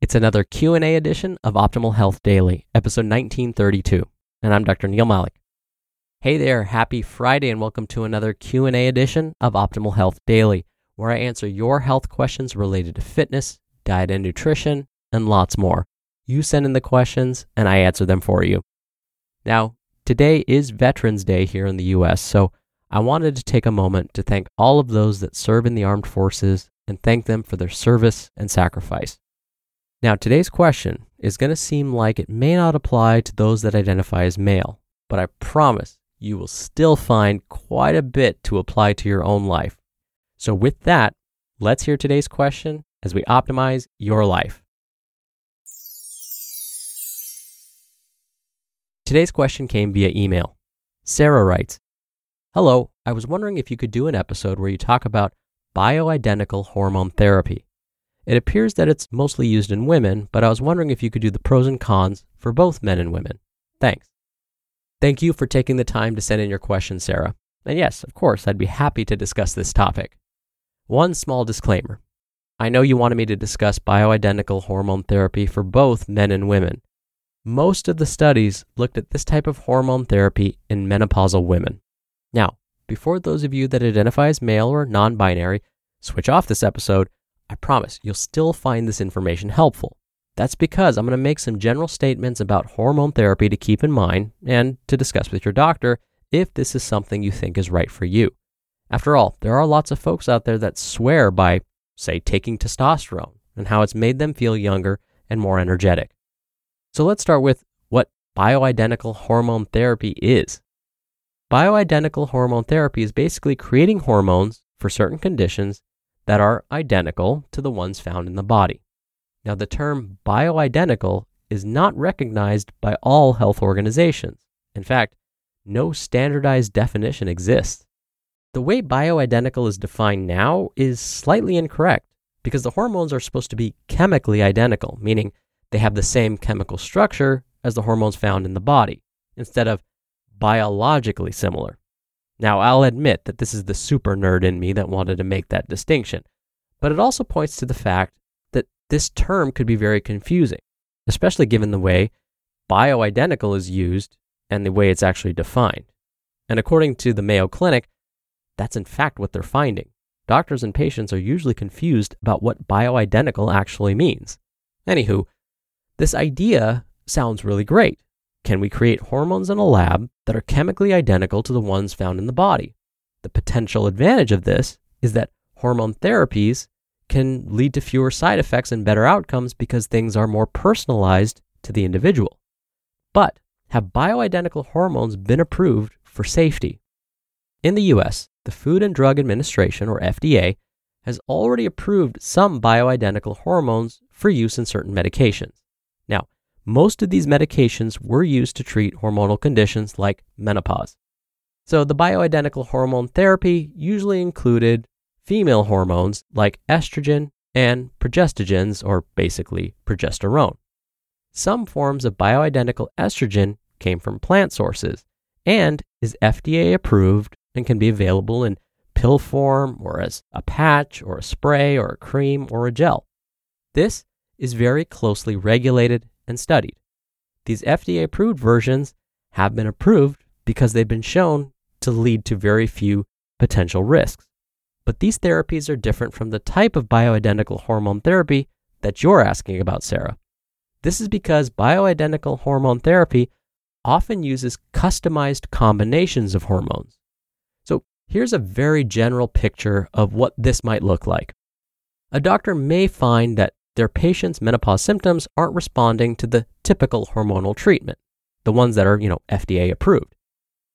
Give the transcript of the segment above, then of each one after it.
It's another Q&A edition of Optimal Health Daily, episode 1932, and I'm Dr. Neal Malik. Hey there, happy Friday and welcome to another Q&A edition of Optimal Health Daily, where I answer your health questions related to fitness, diet and nutrition, and lots more. You send in the questions and I answer them for you. Now, today is Veterans Day here in the US, so I wanted to take a moment to thank all of those that serve in the armed forces and thank them for their service and sacrifice. Now, today's question is going to seem like it may not apply to those that identify as male, but I promise you will still find quite a bit to apply to your own life. So, with that, let's hear today's question as we optimize your life. Today's question came via email. Sarah writes Hello, I was wondering if you could do an episode where you talk about bioidentical hormone therapy. It appears that it's mostly used in women, but I was wondering if you could do the pros and cons for both men and women. Thanks. Thank you for taking the time to send in your question, Sarah. And yes, of course, I'd be happy to discuss this topic. One small disclaimer I know you wanted me to discuss bioidentical hormone therapy for both men and women. Most of the studies looked at this type of hormone therapy in menopausal women. Now, before those of you that identify as male or non binary switch off this episode, I promise you'll still find this information helpful. That's because I'm going to make some general statements about hormone therapy to keep in mind and to discuss with your doctor if this is something you think is right for you. After all, there are lots of folks out there that swear by, say, taking testosterone and how it's made them feel younger and more energetic. So let's start with what bioidentical hormone therapy is. Bioidentical hormone therapy is basically creating hormones for certain conditions that are identical to the ones found in the body. Now, the term bioidentical is not recognized by all health organizations. In fact, no standardized definition exists. The way bioidentical is defined now is slightly incorrect because the hormones are supposed to be chemically identical, meaning they have the same chemical structure as the hormones found in the body, instead of biologically similar. Now, I'll admit that this is the super nerd in me that wanted to make that distinction, but it also points to the fact that this term could be very confusing, especially given the way bioidentical is used and the way it's actually defined. And according to the Mayo Clinic, that's in fact what they're finding. Doctors and patients are usually confused about what bioidentical actually means. Anywho, this idea sounds really great. Can we create hormones in a lab that are chemically identical to the ones found in the body? The potential advantage of this is that hormone therapies can lead to fewer side effects and better outcomes because things are more personalized to the individual. But have bioidentical hormones been approved for safety? In the US, the Food and Drug Administration, or FDA, has already approved some bioidentical hormones for use in certain medications. Now, most of these medications were used to treat hormonal conditions like menopause. So, the bioidentical hormone therapy usually included female hormones like estrogen and progestogens, or basically progesterone. Some forms of bioidentical estrogen came from plant sources and is FDA approved and can be available in pill form or as a patch or a spray or a cream or a gel. This is very closely regulated and studied. These FDA approved versions have been approved because they've been shown to lead to very few potential risks. But these therapies are different from the type of bioidentical hormone therapy that you're asking about, Sarah. This is because bioidentical hormone therapy often uses customized combinations of hormones. So here's a very general picture of what this might look like. A doctor may find that their patient's menopause symptoms aren't responding to the typical hormonal treatment, the ones that are, you know, FDA approved.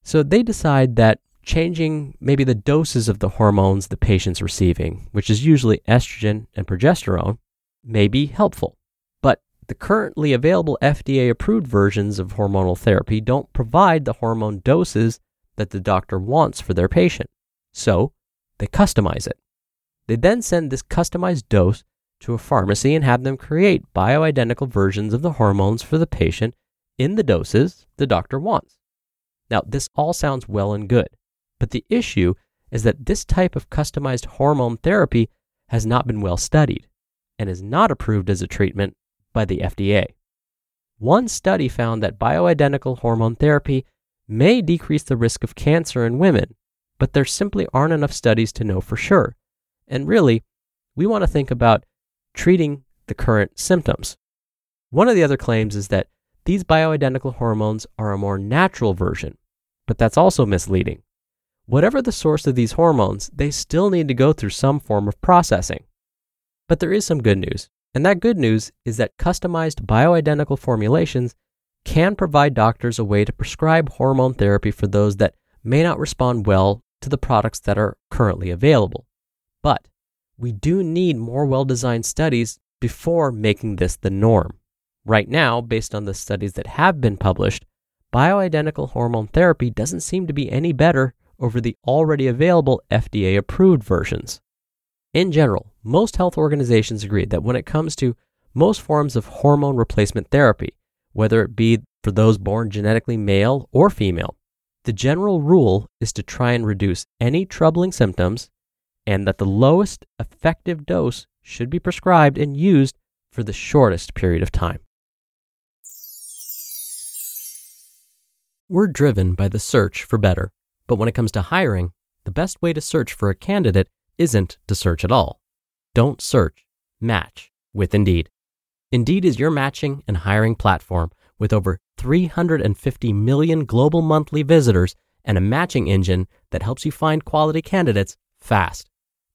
So they decide that changing maybe the doses of the hormones the patient's receiving, which is usually estrogen and progesterone, may be helpful. But the currently available FDA approved versions of hormonal therapy don't provide the hormone doses that the doctor wants for their patient. So they customize it. They then send this customized dose to a pharmacy and have them create bioidentical versions of the hormones for the patient in the doses the doctor wants. Now, this all sounds well and good, but the issue is that this type of customized hormone therapy has not been well studied and is not approved as a treatment by the FDA. One study found that bioidentical hormone therapy may decrease the risk of cancer in women, but there simply aren't enough studies to know for sure. And really, we want to think about treating the current symptoms. One of the other claims is that these bioidentical hormones are a more natural version, but that's also misleading. Whatever the source of these hormones, they still need to go through some form of processing. But there is some good news, and that good news is that customized bioidentical formulations can provide doctors a way to prescribe hormone therapy for those that may not respond well to the products that are currently available. But we do need more well designed studies before making this the norm. Right now, based on the studies that have been published, bioidentical hormone therapy doesn't seem to be any better over the already available FDA approved versions. In general, most health organizations agree that when it comes to most forms of hormone replacement therapy, whether it be for those born genetically male or female, the general rule is to try and reduce any troubling symptoms and that the lowest effective dose should be prescribed and used for the shortest period of time. We're driven by the search for better, but when it comes to hiring, the best way to search for a candidate isn't to search at all. Don't search, match with Indeed. Indeed is your matching and hiring platform with over 350 million global monthly visitors and a matching engine that helps you find quality candidates fast.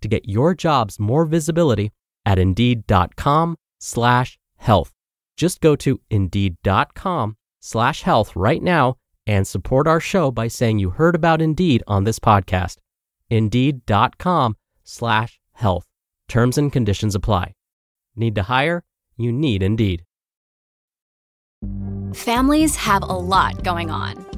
to get your jobs more visibility at indeed.com slash health. Just go to indeed.com slash health right now and support our show by saying you heard about Indeed on this podcast. Indeed.com slash health. Terms and conditions apply. Need to hire? You need Indeed. Families have a lot going on.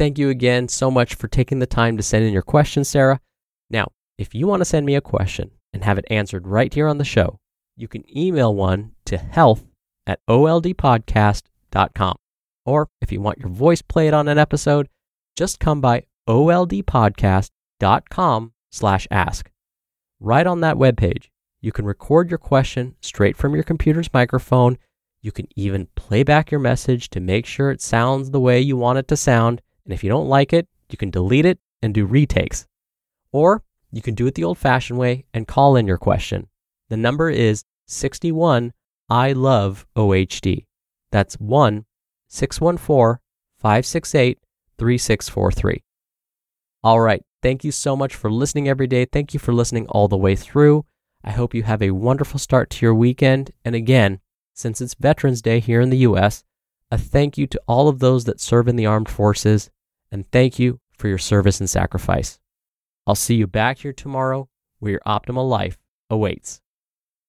Thank you again so much for taking the time to send in your questions, Sarah. Now, if you want to send me a question and have it answered right here on the show, you can email one to health at oldpodcast.com. Or if you want your voice played on an episode, just come by oldpodcast.com slash ask. Right on that webpage, you can record your question straight from your computer's microphone. You can even play back your message to make sure it sounds the way you want it to sound. And if you don't like it, you can delete it and do retakes. Or you can do it the old fashioned way and call in your question. The number is 61 I love OHD. That's 1 614 568 3643. All right. Thank you so much for listening every day. Thank you for listening all the way through. I hope you have a wonderful start to your weekend. And again, since it's Veterans Day here in the US, a thank you to all of those that serve in the armed forces and thank you for your service and sacrifice. I'll see you back here tomorrow where your optimal life awaits.